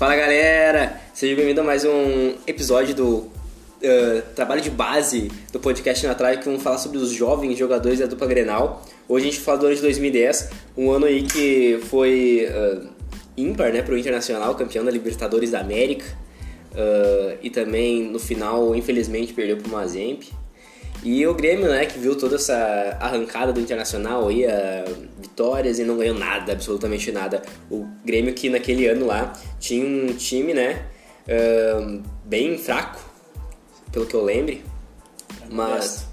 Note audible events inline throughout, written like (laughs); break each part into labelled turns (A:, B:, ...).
A: Fala galera, seja bem-vindo a mais um episódio do uh, trabalho de base do podcast na Trave que vamos falar sobre os jovens jogadores da dupla Grenal. Hoje a gente fala do ano de 2010, um ano aí que foi uh, ímpar né, para o Internacional, campeão da Libertadores da América uh, e também no final, infelizmente, perdeu para o Mazembe. E o Grêmio, né, que viu toda essa arrancada do Internacional aí, vitórias e não ganhou nada, absolutamente nada. O Grêmio que naquele ano lá tinha um time, né, uh, bem fraco, pelo que eu lembre, mas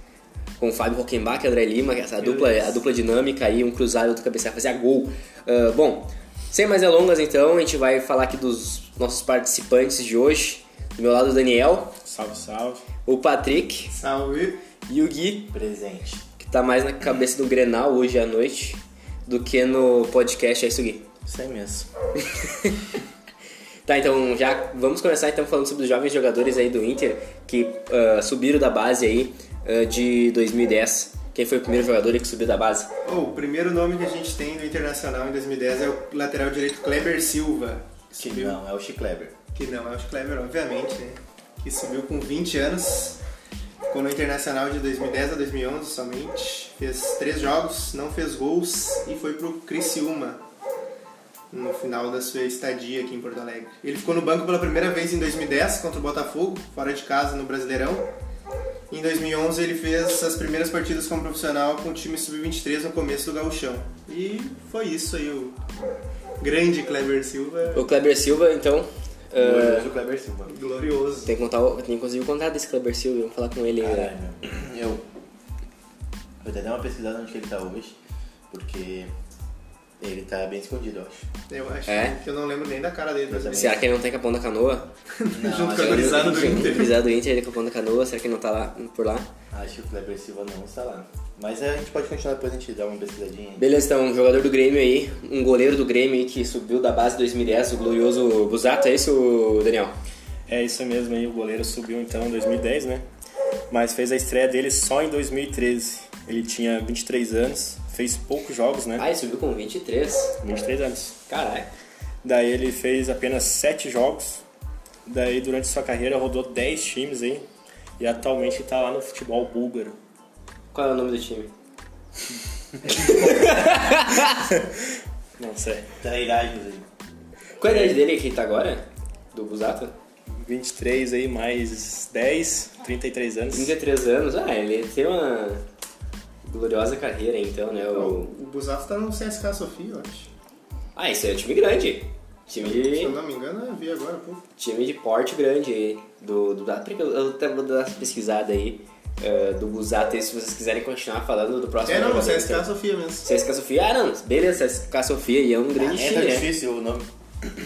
A: com o Fábio Rockenbach e André Lima, essa dupla, a dupla dinâmica aí, um cruzado e outro cabecear, fazia gol. Uh, bom, sem mais delongas então, a gente vai falar aqui dos nossos participantes de hoje. Do meu lado, o Daniel.
B: Salve, salve.
A: O Patrick.
C: Salve.
A: E o Gui.
B: Presente.
A: Que tá mais na cabeça do Grenal hoje à noite do que no podcast. É isso, Gui?
B: Isso aí mesmo. (laughs)
A: tá, então já vamos começar então falando sobre os jovens jogadores aí do Inter que uh, subiram da base aí uh, de 2010. Quem foi o primeiro jogador que subiu da base?
C: Oh, o primeiro nome que a gente tem no Internacional em 2010 é o lateral direito Kleber Silva.
B: Que subiu, não, é o Chicleber.
C: Que não é o Chicleber, obviamente, né? Que subiu com 20 anos. Ficou no Internacional de 2010 a 2011 somente. Fez três jogos, não fez gols e foi pro Criciúma no final da sua estadia aqui em Porto Alegre. Ele ficou no banco pela primeira vez em 2010 contra o Botafogo, fora de casa no Brasileirão. Em 2011 ele fez as primeiras partidas como profissional com o time sub-23 no começo do gauchão. E foi isso aí o grande Kleber Silva.
A: O Kleber Silva, então...
B: Uh, o Kleber Silva.
C: Glorioso.
A: Tem que, contar, tem que conseguir contar desse Kleber Silva, vamos falar com ele.
B: Caralho, eu... Eu até dar uma pesquisada onde que ele tá hoje, porque ele tá bem escondido, eu acho.
C: Eu acho
A: É?
C: que eu não lembro nem da cara dele.
B: Eu também.
A: Será que ele não tem Capão da Canoa? (laughs)
B: Não,
C: Junto com a gurizada do Inter.
A: Gurizada do Inter, ele é Capão da Canoa, será que ele não tá lá, por lá?
B: Acho que o Kleber Silva não está lá. Mas a gente pode continuar depois a gente dar uma pesquisadinha. aí.
A: Beleza, então, um jogador do Grêmio aí, um goleiro do Grêmio aí que subiu da base 2010, o glorioso Busato, é isso, Daniel?
D: É isso mesmo aí, o goleiro subiu então em 2010, né? Mas fez a estreia dele só em 2013. Ele tinha 23 anos, fez poucos jogos, né?
A: Ah, ele subiu com 23.
D: 23 anos.
A: Caraca.
D: Daí ele fez apenas 7 jogos. Daí durante sua carreira rodou 10 times aí. E atualmente tá lá no futebol búlgaro.
A: Qual é o nome do time? (laughs)
D: Não sei.
B: Tá idade aí.
A: Qual é a idade dele que ele tá agora? Do Busato?
D: 23 aí, mais 10, 33 anos.
A: 33 anos. Ah, ele tem uma gloriosa carreira então, né? O...
C: O Busato tá no CSK Sofia, eu acho.
A: Ah, isso é um time grande. Time
C: Se eu
A: de,
C: não me engano, eu vi agora, pô.
A: time de porte grande aí. Do, do, da- eu eu até vou dar uma pesquisada aí eh, do Busato aí, se vocês quiserem continuar falando do próximo
C: É, não, CSK
A: então.
C: Sofia mesmo.
A: CSK Sofia, ah não, beleza, CSK Sofia e é um grande
B: É
A: time, né?
B: difícil o nome.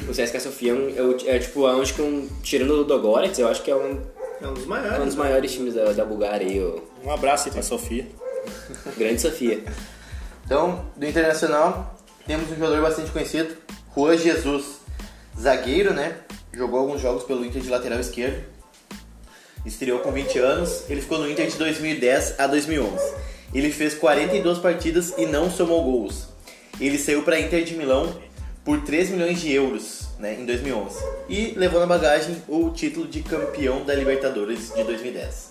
A: O CSK Sofia é, um, é, é tipo, é onde que um, tirando o Dogorets, eu acho que é um,
C: É um dos
A: é
C: maiores.
A: um dos maiores times da, da Bulgária aí, o
D: Um abraço aí pra Sofia. (laughs)
A: Grande Sofia.
B: Então, do Internacional, temos um jogador bastante conhecido, Juan Jesus. Zagueiro, né? Jogou alguns jogos pelo Inter de lateral esquerdo. Estreou com 20 anos. Ele ficou no Inter de 2010 a 2011. Ele fez 42 partidas e não somou gols. Ele saiu para Inter de Milão por 3 milhões de euros né, em 2011. E levou na bagagem o título de campeão da Libertadores de 2010.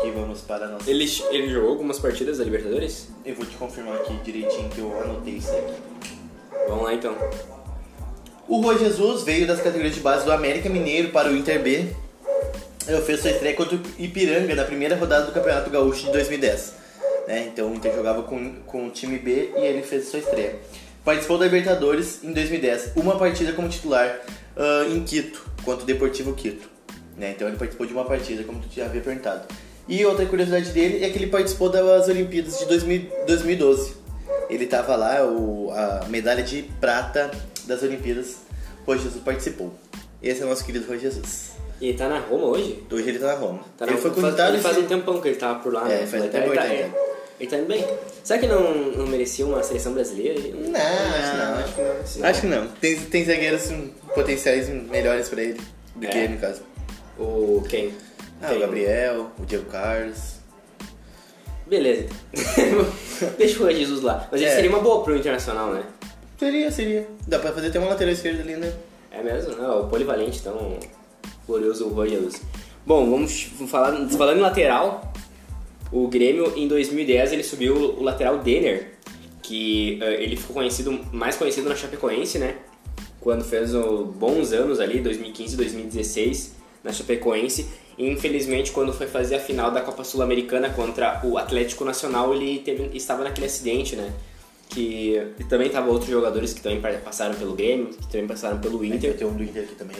B: Que vamos para a nossa...
A: Ele, ele jogou algumas partidas da Libertadores?
B: Eu vou te confirmar aqui direitinho que eu anotei isso aqui.
A: Vamos lá então.
B: O Juan Jesus veio das categorias de base do América Mineiro para o Inter B. Ele fez sua estreia contra o Ipiranga na primeira rodada do Campeonato Gaúcho de 2010. Né? Então o Inter jogava com, com o time B e ele fez sua estreia. Participou da Libertadores em 2010, uma partida como titular ah, em Quito, contra o Deportivo Quito. Né? Então ele participou de uma partida, como tu já havia perguntado. E outra curiosidade dele é que ele participou das Olimpíadas de 2000 2012. Ele estava lá, o, a medalha de prata das Olimpíadas, Rui Jesus participou. Esse é o nosso querido Rui Jesus.
A: E ele tá na Roma hoje?
B: Hoje ele tá na Roma.
A: Tá
B: ele
A: na,
B: foi
A: faz, ele faz um tempão que ele tava por lá,
B: É,
A: né?
B: faz um tempo
A: ele, tá,
B: ele tá
A: é, ele tá indo bem. Será que não, não merecia uma seleção brasileira?
B: Não, acho não.
C: acho que não.
B: Acho que não. Tem, tem zagueiros potenciais melhores pra ele do que
A: É.
B: ele, no caso.
A: O quem?
B: Ah,
A: Quem?
B: o Gabriel, o Diego Carlos.
A: Beleza, então. (laughs) Deixa o Jesus lá. Mas ele
B: É.
A: seria uma boa pro Internacional, né?
B: Seria, seria. Dá pra fazer até uma lateral esquerda ali, né?
A: É mesmo? Não, o polivalente, então, glorioso Roger Luz. Bom, vamos falar, falando em lateral, o Grêmio em 2010 ele subiu o lateral Denner, que uh, ele ficou conhecido, mais conhecido na Chapecoense, né? Quando fez uh, bons anos ali, 2015 2016, na Chapecoense. E, infelizmente, quando foi fazer a final da Copa Sul-Americana contra o Atlético Nacional, ele teve, estava naquele acidente, né? Que e também tava outros jogadores que também passaram pelo Grêmio, que também passaram pelo Inter.
B: Tem um do Inter aqui também.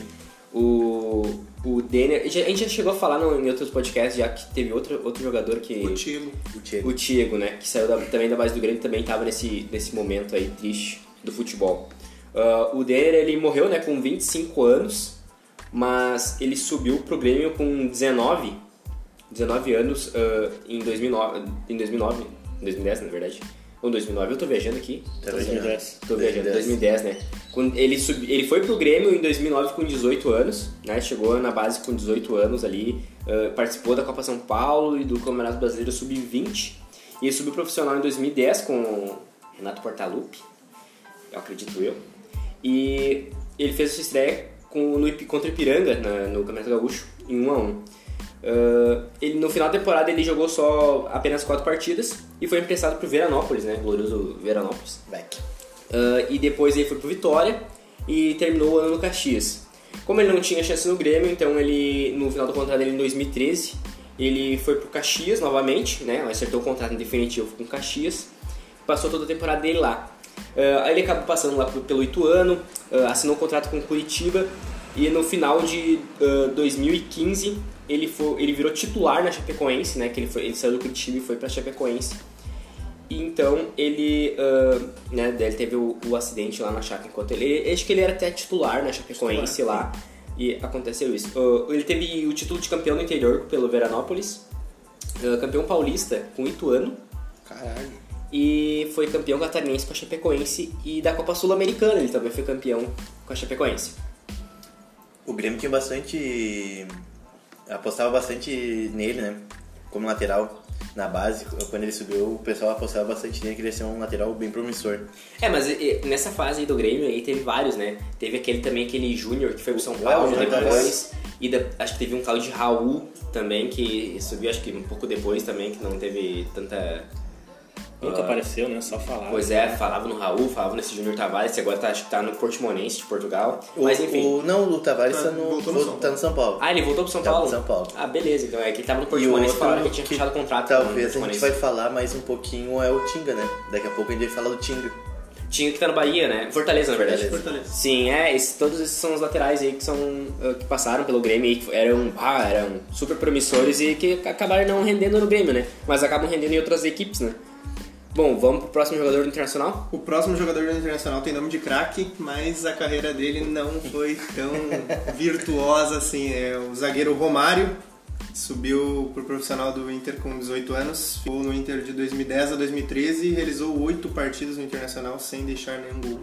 A: O, o Denner, a gente já chegou a falar no, em outros podcasts já que teve outro, outro jogador que.
C: O Tilo.
B: O Diego.
A: O né? Que saiu da- também da base do Grêmio também estava nesse, nesse momento aí triste do futebol. Ah, o Denner ele morreu né, com 25 anos, mas ele subiu pro Grêmio com 19, 19 anos ah, em 2009, em 2009, em 2010 na verdade. Ou 2009, eu tô viajando aqui.
B: Tá
A: Tô
B: viajando.
A: viajando. Tô viajando, 2010,
B: 2010.
A: né? Quando ele, ele foi pro Grêmio em 2009 com 18 anos, né? Chegou na base com 18 anos ali, ah, participou da Copa São Paulo e do Campeonato Brasileiro Sub-20. E ele subiu profissional em 2010 com o Renato Portaluppi, eu acredito eu. E ele fez sua estreia com, no, contra o Ipiranga na- no Campeonato Gaúcho em 1 a 1 Ah, ele, no final da temporada ele jogou só apenas quatro partidas e foi emprestado pro Veranópolis, né? Glorioso Veranópolis.
B: Back.
A: Ah, e depois ele foi pro Vitória e terminou o ano no Caxias. Como ele não tinha chance no Grêmio, então ele, no final do contrato dele em 2013, ele foi pro Caxias novamente, né? Acertou o contrato em definitivo com o Caxias, passou toda a temporada dele lá. Ah, aí ele acabou passando lá pelo Ituano, ah, assinou um contrato com o Curitiba e no final de ah, 2015 ele, foi, ele virou titular na Chapecoense, né? Que ele, foi, ele saiu do Curitiba e foi pra Chapecoense. E então ele, né, ele teve o, o acidente lá na Chape enquanto ele, acho que ele era até titular na Chapecoense lá e aconteceu isso. Ele teve o título de campeão do interior pelo Veranópolis, campeão paulista com o Ituano
B: Caralho.
A: E foi campeão catarinense com a Chapecoense e da Copa Sul-Americana ele também foi campeão com a Chapecoense.
B: O Grêmio tinha bastante. apostava bastante nele, né? Como lateral. Na base, quando ele subiu, o pessoal apostava bastante nele, que ele ia ser um lateral bem promissor.
A: É, mas nessa fase aí do Grêmio aí teve vários, né? Teve aquele também, aquele Júnior que foi pro São
B: Ah,
A: Paulo
B: Júnior
A: depois. E da- acho que teve um tal de Raul também, que subiu acho que um pouco depois também, que não teve tanta.
D: Nunca apareceu, né? Só falar.
A: Pois é, falava no Raul, falava nesse Júnior Tavares, que agora tá, acho que tá no Portimonense de Portugal. Mas
B: O-
A: enfim.
B: O, não, o Tavares
C: Ah,
B: tá no,
C: voltou no São
B: tá no São Paulo.
A: Ah, ele voltou pro São
B: Tá
A: Paulo?
B: São Paulo.
A: Ah, beleza, então é que ele tava no
B: E o
A: Portimonense falaram que tinha fechado contrato com o
B: Talvez a gente
A: Portimonense.
B: vai falar mais um pouquinho é o Tinga, né? Daqui a pouco a gente vai falar do Tinga.
A: Tinha que tá no Bahia, né? Fortaleza, na verdade.
B: Fortaleza.
A: Sim, é, esse- todos esses são os laterais aí que são uh, que passaram pelo Grêmio e que eram, ah, eram super promissores e que acabaram não rendendo no Grêmio, né? Mas acabam rendendo em outras equipes, né? Bom, vamos pro próximo jogador do internacional?
C: O próximo jogador do Internacional tem nome de craque, mas a carreira dele não foi tão (laughs) virtuosa assim. É o zagueiro Romário, subiu pro profissional do Inter com 18 anos, ficou no Inter de 2010 a 2013 e realizou oito partidas no Internacional sem deixar nenhum gol.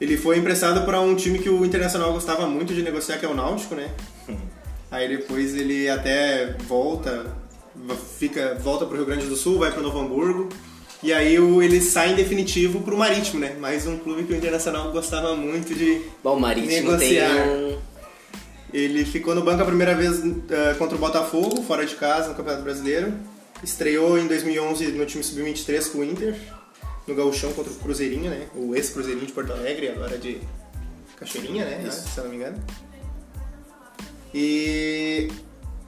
C: Ele foi emprestado para um time que o Internacional gostava muito de negociar, que é o Náutico, né? Aí depois ele até volta, fica, volta pro Rio Grande do Sul, vai pro Novo Hamburgo. E aí o- ele sai em definitivo pro Marítimo, né? Mais um clube que o Internacional gostava muito de.
A: Bom, o Marítimo
C: Negociar.
A: tem um...
C: Ele ficou no banco a primeira vez eh, contra o Botafogo, fora de casa, no Campeonato Brasileiro. Estreou em 2011 no time Sub-23 com o Inter, no Gauchão contra o Cruzeirinho, né? O ex-Cruzeirinho de Porto Alegre, agora de Cachoeirinha, né? Se eu não me engano. E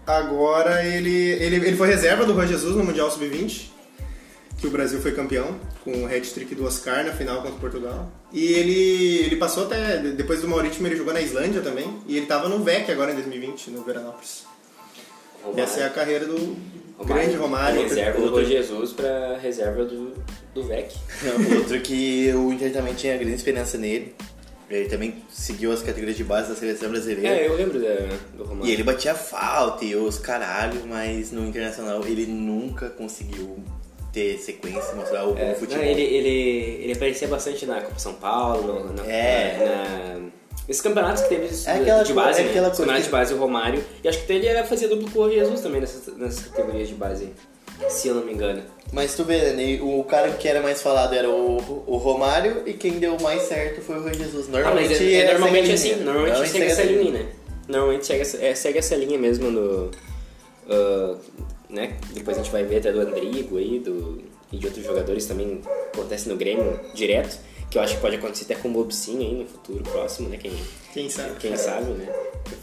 C: agora ele, ele, ele foi reserva do Juan Jesus no Mundial Sub-20, que o Brasil foi campeão, com o hat-trick do Oscar na final contra Portugal. E ele, ele passou até, depois do Maurício, ele jogou na Islândia também, e ele tava no VEC agora em 2020, no Veranópolis.
A: Romário.
C: Essa é a carreira do grande Romário.
A: Reserva do Rui Jesus pra reserva do, do VEC.
B: Outro que o Inter também tinha grande esperança nele. Ele também seguiu as categorias de base da seleção brasileira.
A: É, eu lembro da, do Romário.
B: E ele batia falta e os caralho, mas no Internacional ele nunca conseguiu ter sequência, mostrar o
A: É,
B: futebol.
A: não, ele, ele, ele aparecia bastante na Copa São Paulo, na,
B: É.
A: na- nesses campeonatos que teve de,
B: É aquela
A: de base,
B: é
A: né?
B: aquela
A: Os
B: coisa que-
A: de base, o Romário. E acho que ele era, fazia duplo com o Jesus também nessas, nessas categorias de base. Se eu não me engano.
B: Mas tu vê, né, o cara que era mais falado era o, o Romário e quem deu mais certo foi o Rui Jesus.
A: Ah,
B: Normalmente
A: mas é, é
B: é
A: normalmente assim, normalmente
B: Normalmente
A: segue essa
B: essa
A: linha, né? Normalmente segue essa, é, segue essa linha mesmo no. ah, né? Depois a gente vai ver até do Andrigo aí, do, e de outros jogadores também acontece no Grêmio direto, que eu acho que pode acontecer até com o Bobsin aí no futuro próximo, né? Quem,
C: Quem sabe?
A: quem sabe, né?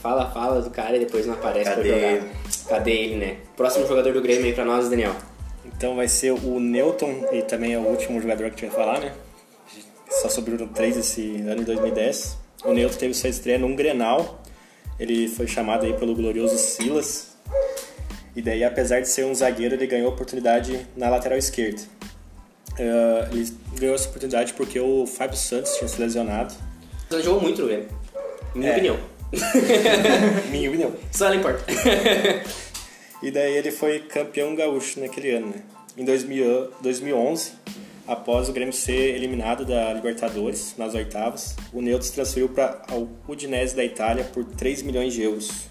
A: Fala, fala do cara e depois não aparece
B: Cadê
A: pra jogar. Cadê ele, né? Próximo jogador do Grêmio aí pra nós, Daniel.
D: Então vai ser o Newton, e também é o último jogador que a gente vai falar, né? Só sobrou três esse ano de 2010. O Newton teve sua estreia num Grenal. Ele foi chamado aí pelo glorioso Silas. E daí, apesar de ser um zagueiro, ele ganhou oportunidade na lateral esquerda. Eh, ele ganhou essa oportunidade porque o Fábio Santos tinha se lesionado.
A: Ele jogou muito no Grêmio. Minha
D: É.
A: opinião. (laughs)
D: Minha opinião.
A: Só ela importa. (laughs)
D: E daí ele foi campeão gaúcho naquele ano, né? Em 2000 2011, após o Grêmio ser eliminado da Libertadores nas oitavas, o Neutro se transferiu para o Udinese da Itália por 3 milhões de euros.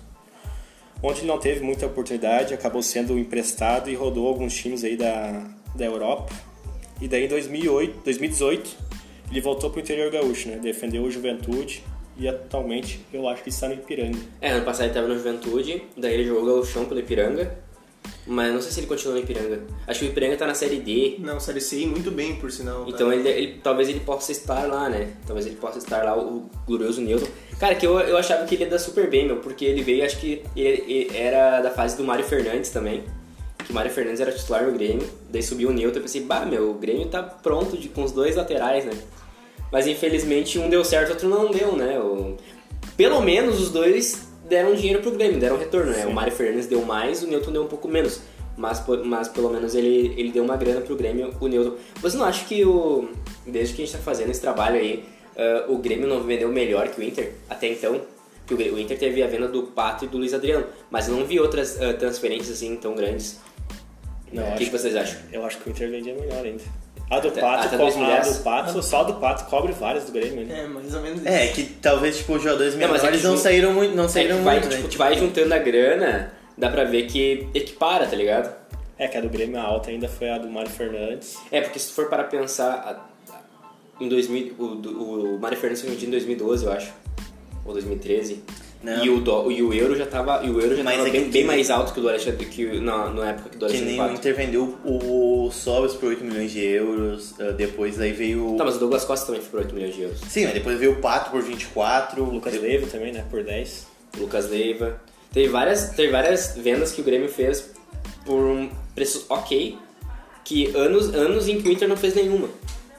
D: Onde não teve muita oportunidade, acabou sendo emprestado e rodou alguns times aí da, da Europa. E daí em 2008, 2018, ele voltou para o interior gaúcho, né? Defendeu o Juventude e atualmente eu acho que está no Ipiranga.
A: É, ano passado ele tava no Juventude, daí ele jogou o chão pelo Ipiranga, mas não sei se ele continua no Ipiranga. Acho que o Ipiranga tá na Série D,
C: Não, Série C muito bem, por sinal. tá?
A: então ele, ele- talvez ele possa estar lá, né? Talvez ele possa estar lá, o glorioso Newton. Cara, que eu, eu achava que ele ia dar super bem, meu, porque ele veio, acho que ele, ele era da fase do Mário Fernandes também. Que o Mário Fernandes era titular no Grêmio, daí subiu o Newton e pensei, bah, meu, o Grêmio tá pronto de, com os dois laterais, né? Mas infelizmente um deu certo, outro não deu, né? O- pelo menos os dois deram dinheiro pro Grêmio, deram retorno, né? O Mário Fernandes deu mais, o Newton deu um pouco menos. Mas, mas pelo menos ele, ele deu uma grana pro Grêmio, o Newton. Você não acha que o. Desde que a gente tá fazendo esse trabalho aí, ah, o Grêmio não vendeu melhor que o Inter até então? Que o, o Inter teve a venda do Pato e do Luiz Adriano, mas eu não vi outras ah, transferências assim tão grandes.
D: Não,
A: o que, que vocês acham?
D: Eu acho que o Inter vendia melhor ainda. A do
A: Até-
D: Pato,
A: até
D: co- a
A: 2010.
D: do Pato, só a do Pato cobre várias do Grêmio, né?
C: É, mais ou menos isso.
B: É, que talvez tipo, os jogadores
A: Não, mas é
B: menores
A: que
B: não
A: jun-
B: saíram muito, não
A: É
B: saíram
A: que vai,
B: muito, né?
A: tipo, tu vai juntando a grana, dá pra ver que equipara, tá ligado?
D: É que a do Grêmio a alta ainda foi a do Mário Fernandes.
A: É, porque se tu for para pensar, em 2000, o, o Mário Fernandes foi vendido em 2012, eu acho, ou 2013.
B: Não.
A: E o, dó- e o euro já tava, e o euro já
B: Mas
A: tava
B: é que-
A: bem, bem mais alto que o do Alexandre, que na, na época que do
B: Que
A: Alexandre
B: nem o. Inter vendeu o Sobres por 8 milhões de euros, ah, depois aí veio...
A: Tá, mas o Douglas Costa também foi por 8 milhões de euros.
B: Sim, mas depois veio o Pato por 24,
D: O Lucas Leiva também, né? Por 10.
A: O Lucas Leiva. Teve várias, teve várias vendas que o Grêmio fez por um preço ok, que anos, anos em que o Inter não fez nenhuma.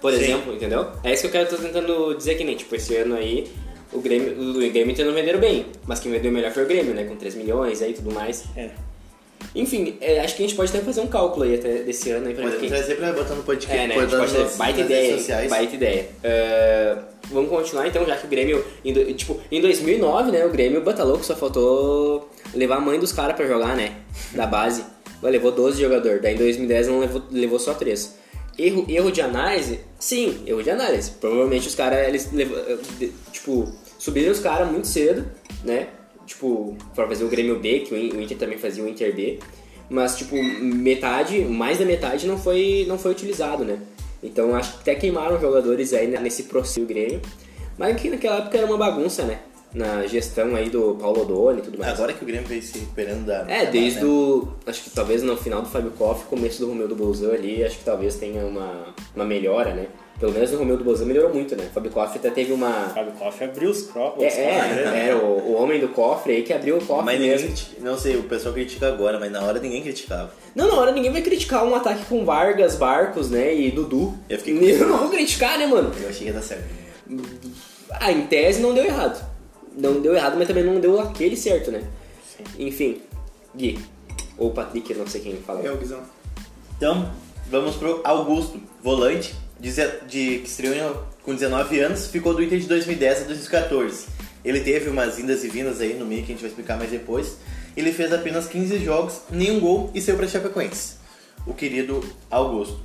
A: Por
B: Sim.
A: exemplo, entendeu? É isso que eu quero tô tentando dizer aqui, né? Tipo, esse ano aí, o Grêmio, o Grêmio e o Inter não venderam bem, mas quem vendeu melhor foi o Grêmio, né? Com 3 milhões aí e tudo mais.
D: É.
A: Enfim, é, acho que a gente pode até fazer um cálculo aí até desse ano aí pra
B: Podemos
A: quem...
B: trazer pra botar no podcast,
A: É, né? A gente pode ter
B: nas-
A: baita ideia, baita ideia. Ah, vamos continuar então, já que o Grêmio, em, do- tipo, em 2009, né, o Grêmio Batalou que só faltou levar a mãe dos caras pra jogar, né, da base. Levou 12 jogadores, daí em 2010 não levou, levou só 3. Erro, erro de análise? Sim, erro de análise. Provavelmente os caras, eles, eh, tipo, subiram os caras muito cedo, né, tipo, pra fazer o Grêmio B, que o Inter também fazia o Inter B. Mas, tipo, metade, mais da metade não foi, não foi utilizado, né? Então acho que até queimaram jogadores aí nesse processo do Grêmio. Mas que naquela época era uma bagunça, né? Na gestão aí do Paulo Odoni e tudo mais.
B: Agora que o Grêmio veio se recuperando da...
A: É,
B: da-
A: desde
B: né?
A: o. Acho que talvez no final do Fábio Koff, começo do Romeu do Bolzan ali, acho que talvez tenha uma, uma melhora, né? Pelo menos no Romeu do Bolzan melhorou muito, né? O Fábio Koff até teve uma.
D: Fábio Koff abriu os cropos.
A: É, é, é, o, o homem do cofre aí que abriu o cofre
B: Mas
A: mesmo.
B: ninguém, não sei, o pessoal critica agora, mas na hora ninguém criticava.
A: Não, na hora ninguém vai criticar um ataque com Vargas, Barcos, né? E Dudu.
B: Eu fiquei- (laughs)
A: Eu não vou criticar, né, mano?
B: Eu achei que ia dar certo.
A: Ah, em tese não deu errado. Não deu errado, mas também não deu aquele certo, né? Enfim, Gui. Ou Patrick, não sei quem fala.
C: É o Guizão.
B: Então, vamos pro Augusto, volante, de, de, que estreou com 19 anos, ficou do Inter de 2010 a 2014. Ele teve umas indas e vindas aí no meio que a gente vai explicar mais depois. Ele fez apenas 15 jogos, nenhum gol e saiu para Chapecoense. O querido Augusto.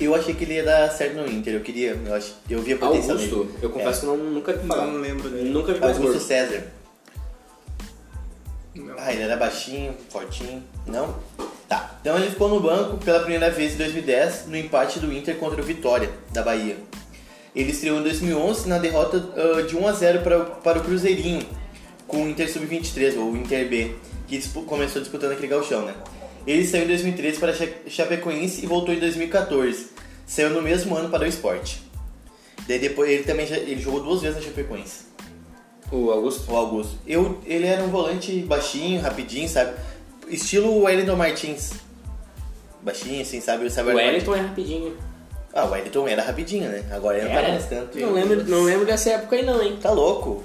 B: Eu achei que ele ia dar certo no Inter, eu queria, eu, ach, eu via potencial
A: Augusto,
B: nele.
A: eu confesso que não, nunca vi falar.
C: Não lembro dele.
A: Nunca vi
B: É.
A: mais
B: Augusto
A: gordo.
B: César.
C: Não.
B: Ah, ele era baixinho, fortinho. Não? Tá, então ele ficou no banco pela primeira vez em 2010 no empate do Inter contra o Vitória, da Bahia. Ele estreou em 2011 na derrota uh, de 1 a 0 para, para o Cruzeirinho, com o Inter Sub-23, ou Inter B, que começou disputando aquele galchão, né? Ele saiu em 2013 para Chapecoense e voltou em 2014. Saiu no mesmo ano para o esporte. Daí depois ele também já, ele jogou duas vezes na Chapecoense.
A: O Augusto?
B: O Augusto. Eu, ele era um volante baixinho, rapidinho, sabe? Estilo Wellington Martins. Baixinho, assim, sabe? sabe
A: o Wellington é rapidinho.
B: Ah, o Wellington era rapidinho, né? Agora ele não tá mais tanto.
A: Não lembro, não lembro dessa época aí não, hein?
B: Tá louco.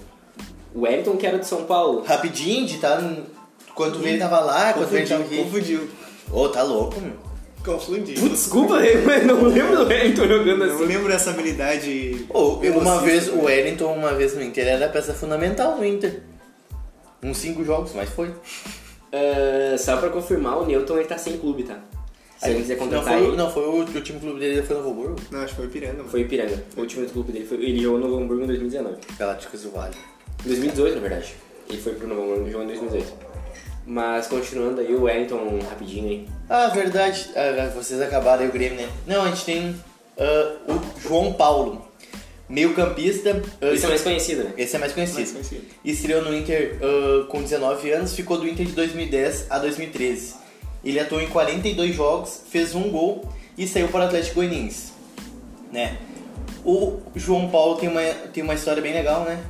A: O Wellington que era de São Paulo.
B: Rapidinho, de tá... Quando ele tava lá, quando ele tava aqui.
C: Confundiu.
B: Ô, oh, tá louco, meu.
C: Confundiu.
A: Putz, desculpa, (laughs) eu não lembro do Wellington jogando assim.
C: Não lembro dessa habilidade.
B: Oh, uma vez, o Wellington, uma vez no Inter, era peça fundamental no Inter. Uns cinco jogos, mas foi.
A: Uh, só pra confirmar, o Newton ele tá sem clube, tá? Se ele quiser contratar
B: não foi,
A: ele.
B: Não, foi o, o time clube dele foi o Novo Hamburgo?
C: Não, acho que foi o Ipiranga.
A: Foi o Ipiranga. O último clube dele foi. Ele jogou no Novo Hamburgo em 2019.
B: Galácticos do Vale.
A: 2018, na verdade. Ele foi pro Novo Hamburgo e jogou em 2018. Mas continuando aí, o Wellington, rapidinho aí.
B: Ah, verdade. Ah, vocês acabaram aí o Grêmio, né? Não, a gente tem uh, o João Paulo. Meio campista.
A: Uh, Esse é mais conhecido, né?
B: Esse é mais conhecido.
C: Mais conhecido.
B: Estreou no Inter uh, com 19 anos, ficou do Inter de 2010 a 2013. Ele atuou em 42 jogos, fez um gol e saiu para o Atlético Goianiense. Né? O João Paulo tem uma, tem uma história bem legal, né?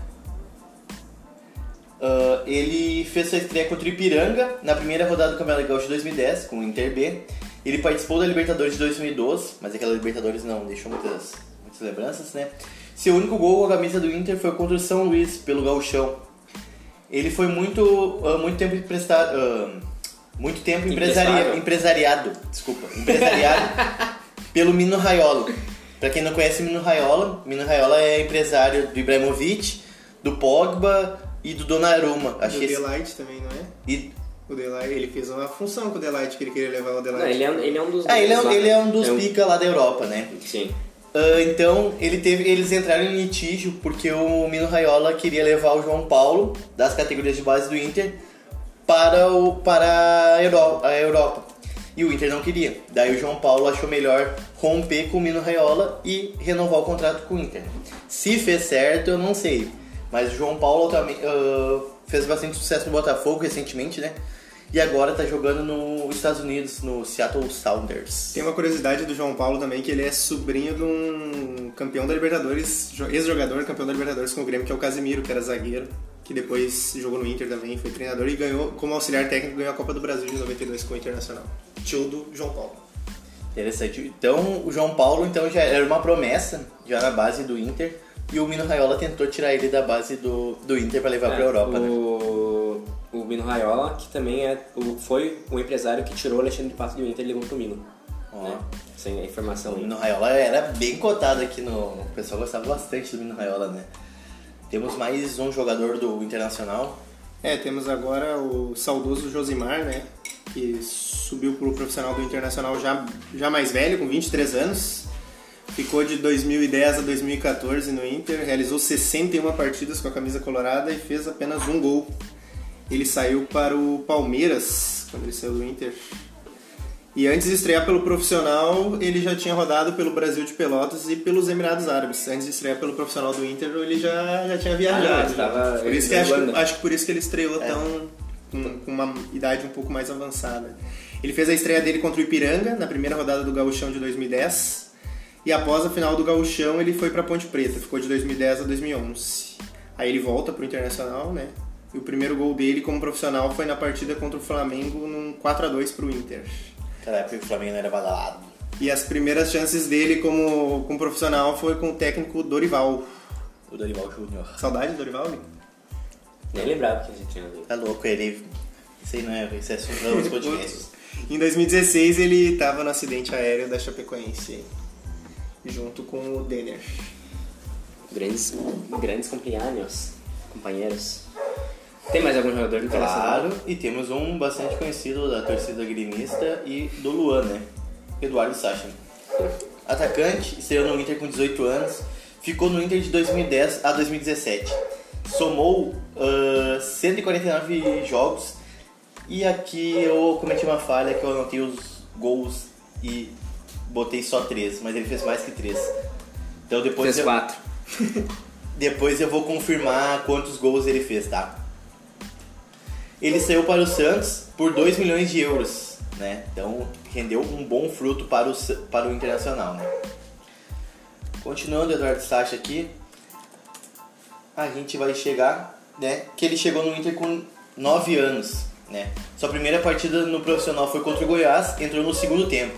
B: Uh, ele fez sua estreia contra o Ipiranga na primeira rodada do Campeonato Gaúcho de 2010, com o Inter B. Ele participou da Libertadores de 2012, mas aquela Libertadores não deixou muitas, muitas lembranças, né? Seu único gol com a camisa do Inter foi contra o São Luís, pelo Gauchão. Ele foi muito, uh, muito tempo emprestado... Uh, muito tempo empresari empresariado, desculpa, empresariado (laughs) pelo Mino Raiola. Pra quem não conhece o Mino Raiola, Mino Raiola é empresário do Ibrahimovic, do Pogba, e do Donnarumma.
C: Acho do Delight também, não é?
B: E...
C: O Delight, ele fez uma função com o Delight, que ele queria levar o Delight.
A: Não, ele, é, ele é um dos...
B: Ah, ele é, ele é um dos é um... pica lá da Europa, né?
A: Sim.
B: Uh, então, ele teve, eles entraram em litígio porque o Mino Raiola queria levar o João Paulo, das categorias de base do Inter, para, o, para a, Euro, a Europa. E o Inter não queria. Daí o João Paulo achou melhor romper com o Mino Raiola e renovar o contrato com o Inter. Se fez certo, eu não sei. Mas o João Paulo também uh, fez bastante sucesso no Botafogo recentemente, né? E agora tá jogando nos Estados Unidos, no Seattle Sounders.
C: Tem uma curiosidade do João Paulo também, que ele é sobrinho de um campeão da Libertadores, ex-jogador campeão da Libertadores com o Grêmio, que é o Casemiro, que era zagueiro, que depois jogou no Inter também, foi treinador e ganhou, como auxiliar técnico, ganhou a Copa do Brasil de 92 com o Internacional. Tio do João Paulo.
B: Interessante. Então, o João Paulo então já era uma promessa, já na base do Inter e o Mino Raiola tentou tirar ele da base do, do Inter para levar é, para a Europa,
A: o,
B: né?
A: O Mino Raiola, que também é, o, foi o empresário que tirou o Alexandre Pato do Inter e levou pro Mino. Oh. Né? Sem a informação
B: O Mino Raiola era bem cotado aqui no. O pessoal gostava bastante do Mino Raiola, né? Temos mais um jogador do Internacional.
C: É, temos agora o saudoso Josimar, né? Que subiu pro profissional do Internacional já, já mais velho, com 23 anos Ficou de 2010 a 2014 no Inter, realizou 61 partidas com a camisa colorada e fez apenas um gol. Ele saiu para o Palmeiras quando ele saiu do Inter. E antes de estrear pelo profissional, ele já tinha rodado pelo Brasil de Pelotas e pelos Emirados Árabes. Antes de estrear pelo profissional do Inter, ele já, já tinha viajado.
A: Ah,
C: por isso que acho, acho, que por isso que ele estreou é. tão com, com, uma idade um pouco mais avançada. Ele fez a estreia dele contra o Ipiranga na primeira rodada do Gauchão de 2010 e após a final do Gauchão, ele foi para Ponte Preta, ficou de 2010 a 2011. Aí ele volta pro Internacional, né? E o primeiro gol dele como profissional foi na partida contra o Flamengo num 4 a 2 pro Inter.
B: Naquela época o Flamengo não era badalado.
C: E as primeiras chances dele como, como profissional foi com o técnico Dorival.
B: O Dorival Júnior.
C: Saudade do Dorival, né?
A: Nem lembrava que a gente tinha dele.
B: Tá louco, ele. Isso aí não é, isso é dos (laughs) podcasts.
C: em 2016 ele estava no acidente aéreo da Chapecoense junto com o Denner.
A: Grandes, grandes companheiros. companheiros. Tem mais algum jogador internacional?
B: Claro, e temos um bastante conhecido da torcida gremista e do Luan, né? Eduardo Sacha. Atacante, estreou no Inter com 18 anos, ficou no Inter de 2010 a 2017. Somou uh, 149 jogos E aqui eu cometi uma falha que eu anotei os gols e botei só três, mas ele fez mais que três. Então depois
A: Fez
B: eu,
A: quatro. (laughs)
B: depois eu vou confirmar quantos gols ele fez, tá? Ele saiu para o Santos por 2 milhões de euros, né? Então rendeu um bom fruto para o, para o Internacional, né? Continuando Eduardo Sacha aqui, a gente vai chegar, né? Que ele chegou no Inter com 9 anos, né? Sua primeira partida no profissional foi contra o Goiás, entrou no segundo tempo.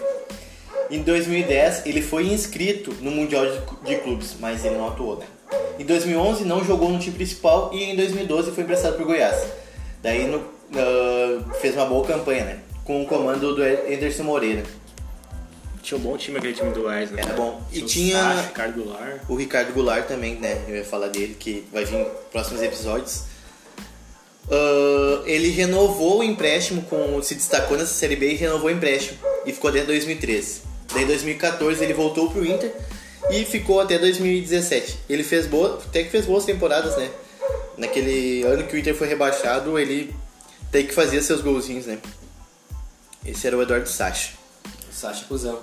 B: Em 2010, ele foi inscrito no Mundial de, Clubes, mas ele não atuou, né? Em 2011, não jogou no time principal e em 2012 foi emprestado para o Goiás. Daí no, ah, fez uma boa campanha, né? Com o comando do Anderson Moreira.
D: Tinha um bom time aquele time do Goiás, né?
B: Era bom. E tinha-
D: Sacha, Ricardo Goulart.
B: O Ricardo Goulart também, né? Eu ia falar dele, que vai vir em próximos episódios. Ah, ele renovou o empréstimo, com, se destacou nessa Série B e renovou o empréstimo. E ficou até 2013. Daí em 2014 ele voltou pro Inter e ficou até 2017. Ele fez boa, até que fez boas temporadas, né? Naquele ano que o Inter foi rebaixado, ele tem que fazer seus golzinhos, né? Esse era o Eduardo Sacha.
A: Sacha Cusão.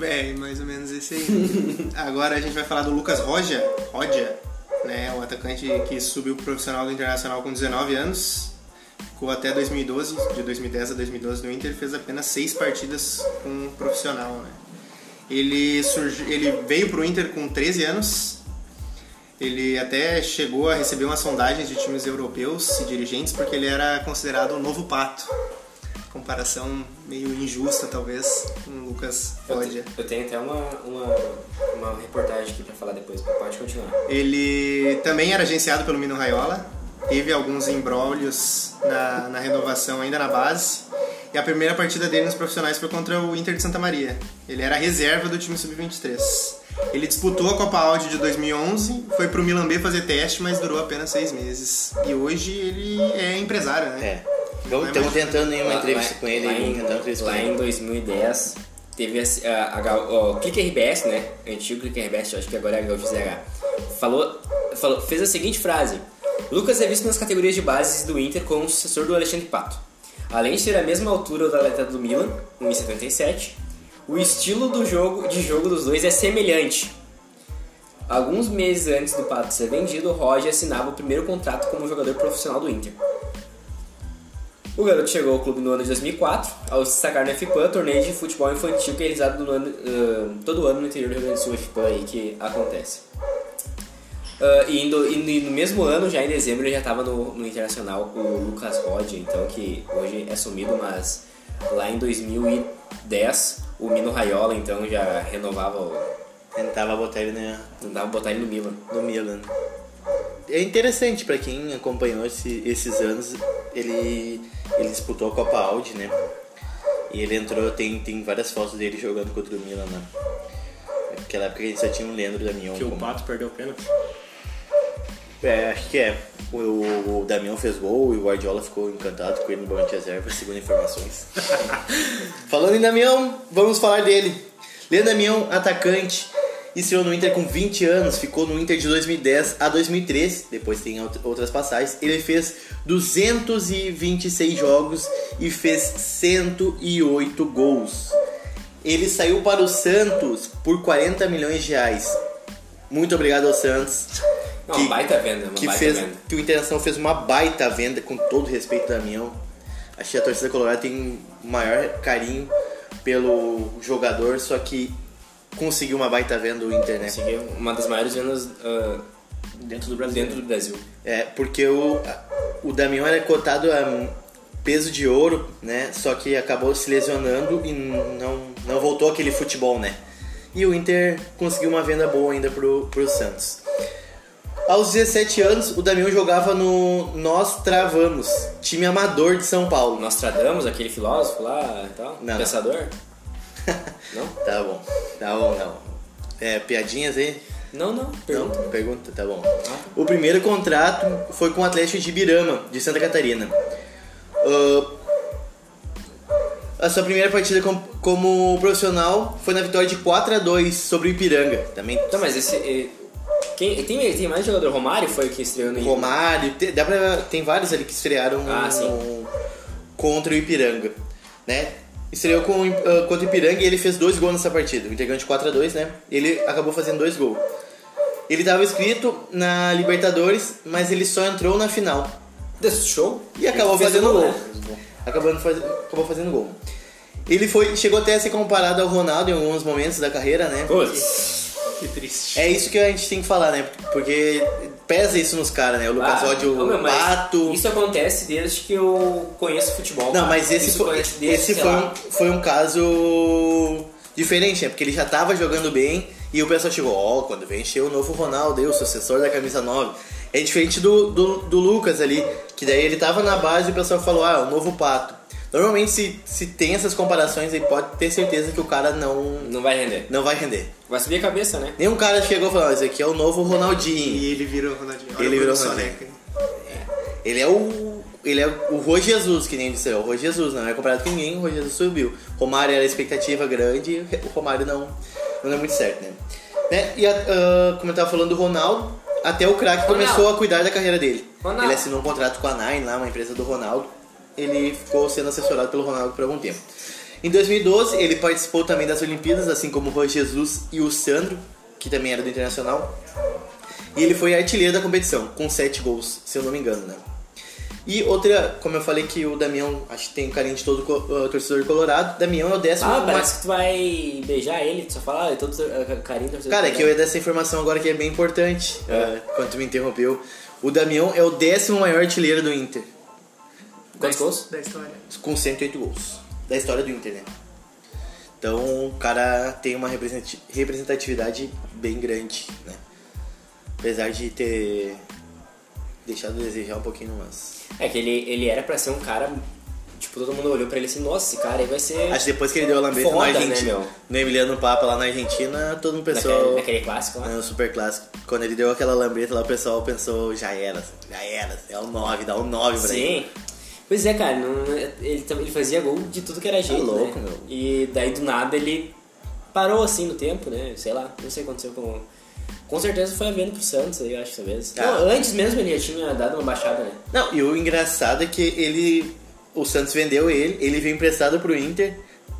C: É, mais ou menos esse aí. (laughs) Agora a gente vai falar do Lucas Roja, Roja, né, o atacante que subiu pro profissional do Internacional com 19 anos, ficou até 2012, de 2010 a 2012 no Inter, fez apenas seis partidas com o profissional, né. Ele, surgiu, ele veio pro Inter com 13 anos, ele até chegou a receber umas sondagens de times europeus e dirigentes porque ele era considerado o novo pato. Comparação meio injusta, talvez, com o Lucas
A: Eu,
C: Roja.
A: te- eu tenho até uma, uma, uma reportagem aqui pra falar depois, pode continuar.
C: Ele também era agenciado pelo Mino Raiola, teve alguns embrólios na, na renovação ainda na base. E a primeira partida dele nos profissionais foi contra o Inter de Santa Maria. Ele era reserva do time sub-23. Ele disputou a Copa Audi de 2011, foi pro Milan B fazer teste, mas durou apenas seis meses. E hoje ele é empresário, né?
B: É. Então, estamos tentando em uma entrevista com ele,
A: lá
B: aí,
A: em,
B: entrevista com
A: lá
B: ele.
A: em 2010, teve a, a, a, o Clique RBS, né? Antigo Clique RBS, acho que agora é Gaúcho ZH. Falou, falou, fez a seguinte frase: Lucas é visto nas categorias de bases do Inter como sucessor do Alexandre Pato. Além de ter a mesma altura do atleta do Milan, 1,77, o estilo do jogo, de jogo dos dois é semelhante. Alguns meses antes do Pato ser vendido, Roger assinava o primeiro contrato como jogador profissional do Inter. O garoto chegou ao clube no ano de 2004, ao se destacar no FPAN, torneio de futebol infantil que é realizado no ano, ah, todo ano no interior do Rio Grande do Sul, FPAN aí que acontece. Ah, e, indo- e no mesmo ano, já em dezembro, ele já estava no, no Internacional, o Lucas Rod, então que hoje é sumido, mas lá em 2010 o Mino Raiola então já renovava, o,
B: Tentava botar ele na,
A: tentava botar ele no Milan.
B: no Milan. É interessante pra quem acompanhou esse- esses anos, ele, ele disputou a Copa Audi, né? E ele entrou, tem, tem várias fotos dele jogando contra o Milan, né? Naquela época a gente só tinha um Leandro Damião.
D: Que o
B: como-
D: Pato perdeu o pênalti.
B: É, acho que é. O, o Damião fez gol e o Guardiola ficou encantado com ele no banco de reserva, segundo informações. (laughs) Falando em Damião, vamos falar dele. Leandro Damião, atacante, estreou no Inter com 20 anos, ficou no Inter de 2010 a 2013, depois tem out- outras passagens. Ele fez 226 jogos e fez 108 gols. Ele saiu para o Santos por 40 milhões de reais. Muito obrigado ao Santos.
A: É uma baita venda, uma
B: que
A: baita
B: fez
A: venda.
B: que o Internacional fez uma baita venda com todo respeito da Damião. Acho que a torcida colorada tem o maior carinho pelo jogador, só que conseguiu uma baita venda o Inter, né?
A: Conseguiu uma das maiores vendas ah,
D: Dentro do Brasil.
A: dentro do Brasil.
B: É, porque o, o Damião era cotado a peso de ouro, né? Só que acabou se lesionando e não, não voltou aquele futebol, né? E o Inter conseguiu uma venda boa ainda pro, pro Santos. Aos 17 anos, o Damião jogava no Nós Travamos, time amador de São Paulo.
A: Nostradamus, aquele filósofo lá e tal,
B: Não.
A: pensador? (laughs) Não?
B: Tá bom, tá bom, não. É, piadinhas aí?
A: Não, não, pergunta.
B: Não, pergunta, tá bom. O primeiro contrato foi com o Atlético de Ibirama, de Santa Catarina. Ah, a sua primeira partida com- como profissional foi na vitória de 4 a 2 sobre o Ipiranga. Também
A: Tá, mas esse. Quem, tem, tem mais jogador? Romário foi o que estreou no
B: Romário, te- dá pra, tem vários ali que estrearam
A: Ah,
B: no- contra o Ipiranga, né? Estreou com, uh, contra o Ipiranga e ele fez dois gols nessa partida. O Inter de 4x2, né? Ele acabou fazendo dois gols. Ele estava inscrito na Libertadores, mas ele só entrou na final.
A: Desse show.
B: E acabou fazendo gol.
A: né?
B: Acabando faz... Acabou fazendo gol. Ele foi, chegou até a ser comparado ao Ronaldo em alguns momentos da carreira, né?
A: Putz.
C: Que triste.
B: É isso que a gente tem que falar, né? Porque pesa isso nos caras, né? O Lucas
A: Ah,
B: Ódio,
A: meu,
B: o
A: mas
B: Pato.
A: Isso acontece desde que eu conheço futebol.
B: Não,
A: cara.
B: mas esse
A: Isso
B: foi, esse foi, um, foi um caso diferente, né? Porque ele já tava jogando bem e o pessoal chegou, ó, quando vem encher o novo Ronaldo, o sucessor da camisa 9. É diferente do, do, do Lucas ali, que daí ele tava na base e o pessoal falou, ah, o novo Pato. Normalmente se, se tem essas comparações aí, pode ter certeza que o cara não,
A: Não vai render.
B: não vai render.
A: Vai subir a cabeça, né?
B: Nenhum cara chegou e falou, ah, esse aqui é o novo Ronaldinho.
C: E ele virou Ronaldinho. Olha
B: Ele
C: o
B: virou Ronaldinho.
C: Soneca.
B: Ele é o. Ele é o Rô Jesus, que nem disse, é o Rô Jesus, não é comparado com ninguém, o Rô Jesus subiu. Romário era expectativa grande, o Romário não, não é muito certo, né? né? E a- ah, como eu tava falando do Ronaldo, até o craque começou a cuidar da carreira dele.
A: Ronaldo.
B: Ele assinou um contrato com a Nine lá, uma empresa do Ronaldo. Ele ficou sendo assessorado pelo Ronaldo por algum tempo. Em 2012, ele participou também das Olimpíadas, assim como o Rô Jesus e o Sandro, que também era do Internacional. E ele foi artilheiro da competição, com 7 gols, se eu não me engano, né? E outra, como eu falei que o Damião, acho que tem um carinho de todo co- uh, torcedor colorado, Damião é o décimo
A: Ah,
B: mais-
A: parece que tu vai beijar ele, tu só fala, ah, todo uh, carinho torcedor.
B: Cara, é que eu ia dar essa informação agora que é bem importante,
A: É.
B: uh, quando tu me interrompeu. O Damião é o décimo maior artilheiro do Inter,
A: Quantos gols?
C: Da história.
B: com 108 gols, da história do Inter, né? Então o cara tem uma representati- representatividade bem grande, né? Apesar de ter deixado a desejar um pouquinho, mas...
A: É que ele, ele era pra ser um cara. Tipo, todo mundo olhou pra ele assim, nossa, esse cara aí vai ser.
B: Acho que depois que ele deu a lambeta na
A: né,
B: Argentina,
A: meu?
B: no Emiliano Papa lá na Argentina, todo mundo pensou...
A: naquele, naquele clássico lá.
B: No super clássico. Quando ele deu aquela lambreta lá, o pessoal pensou, já era, já era, é o 9, dá um 9 pra ele.
A: Sim. Pois é, cara, não- ele, ele fazia gol de tudo que era jeito,
B: Tá louco,
A: né?
B: meu.
A: E daí do nada ele parou assim no tempo, né? Sei lá, não sei o que aconteceu com. Com certeza foi a venda pro Santos aí, acho, talvez.
B: Ah.
A: Não, antes mesmo ele já tinha dado uma baixada, né?
B: Não, e o engraçado é que ele. O Santos vendeu ele, ele veio emprestado pro Inter,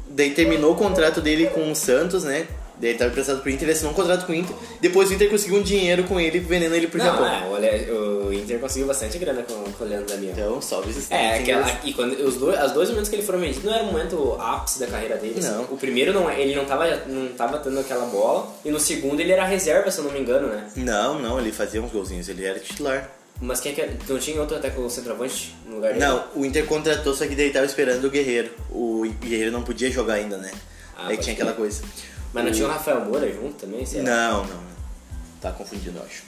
B: daí terminou o contrato dele com o Santos, né? Daí ele tava emprestado pro Inter, ele assinou um contrato com o Inter, depois o Inter conseguiu um dinheiro com ele, vendendo ele pro
A: não,
B: Japão.
A: é, o, Ale- o Inter conseguiu bastante grana com, com o Leandro Damião.
B: Então, salve esses
A: É, aquela, e quando os dois, as dois momentos que ele foram vendidos não era o momento ápice da carreira dele. assim.
B: Não.
A: O primeiro não, ele não tava, não tava dando aquela bola, e no segundo ele era reserva, se eu não me engano, né?
B: Não, não, ele fazia uns golzinhos, ele era titular.
A: Mas quem é que era? Não tinha outro até com o centroavante no lugar dele?
B: Não, o Inter contratou, só que daí tava esperando o Guerreiro. O Guerreiro não podia jogar ainda, né?
A: Ah,
B: Aí tinha aquela coisa.
A: Mas não tinha o Rafael Moura junto também?
B: Não, não, não. Tá confundindo, eu acho.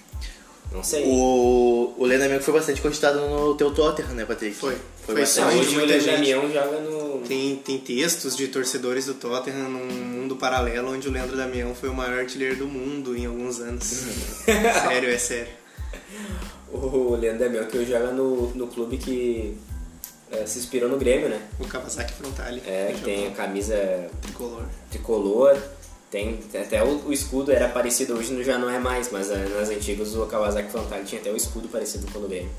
A: Não sei.
B: O, o Leandro Amigo foi bastante cogitado no teu Tottenham, né, Patrick?
C: Foi.
B: Foi
C: Foi
B: bastante.
A: Hoje o. Damião joga no...
C: Tem, tem textos de torcedores do Tottenham num mundo paralelo onde o Leandro Damião foi o maior artilheiro do mundo em alguns anos. (laughs) sério, é sério. (laughs)
A: O Leandro Damião que hoje joga no, no clube que eh, se inspirou no Grêmio, né?
C: O Kawasaki Frontale.
A: É, que tem a camisa
C: tricolor.
A: tricolor, tem até o, o escudo era parecido, hoje já não é mais, mas eh, nas antigas o Kawasaki Frontale tinha até o escudo parecido com o do Grêmio.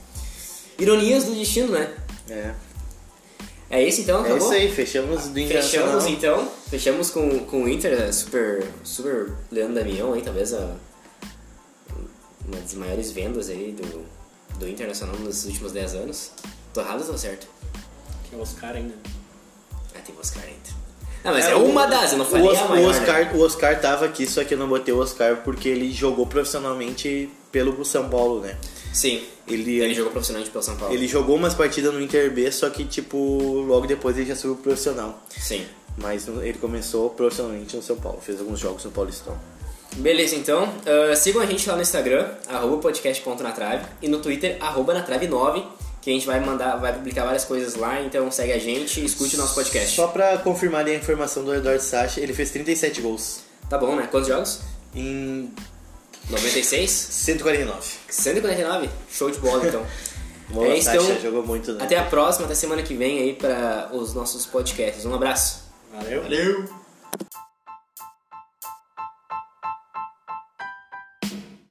A: Ironias do destino, né?
B: É.
A: É isso então,
B: É
A: acabou?
B: isso aí, fechamos do Internacional.
A: Fechamos então, fechamos com, com o Inter, né? super, super Leandro Damião aí, talvez a, uma das maiores vendas aí do, do Internacional nos últimos 10 anos. Tô errado ou tô certo?
D: Que é os caras ainda.
A: Ah, tem o Oscar ainda. Ah, mas é, uma das, eu não falei
B: o, Os-
A: a maior,
B: o Oscar,
A: né?
B: o Oscar tava aqui, só que eu não botei o Oscar porque ele jogou profissionalmente pelo São Paulo, né?
A: Sim,
B: Ele,
A: ele jogou profissionalmente pelo São Paulo.
B: ele jogou umas partidas no Inter B, só que tipo, logo depois ele já subiu pro profissional.
A: Sim.
B: Mas ele começou profissionalmente no São Paulo, fez alguns jogos no Paulistão.
A: Beleza, então. ah, sigam a gente lá no Instagram, arroba podcast.natrave, e no Twitter, arroba natrave9, que a gente vai mandar, vai publicar várias coisas lá, então segue a gente e escute o nosso podcast.
B: Só pra confirmar ali a informação do Eduardo Sacha, ele fez 37 gols
A: Tá bom, né? Quantos jogos?
B: em
A: 96?
B: 149.
A: 149? Show de bola, então. (laughs)
B: Boa,
A: É isso,
B: Sacha
A: então.
B: jogou muito, né?
A: Até a próxima, até semana que vem aí para os nossos podcasts. Um abraço.
D: Valeu.
C: Valeu!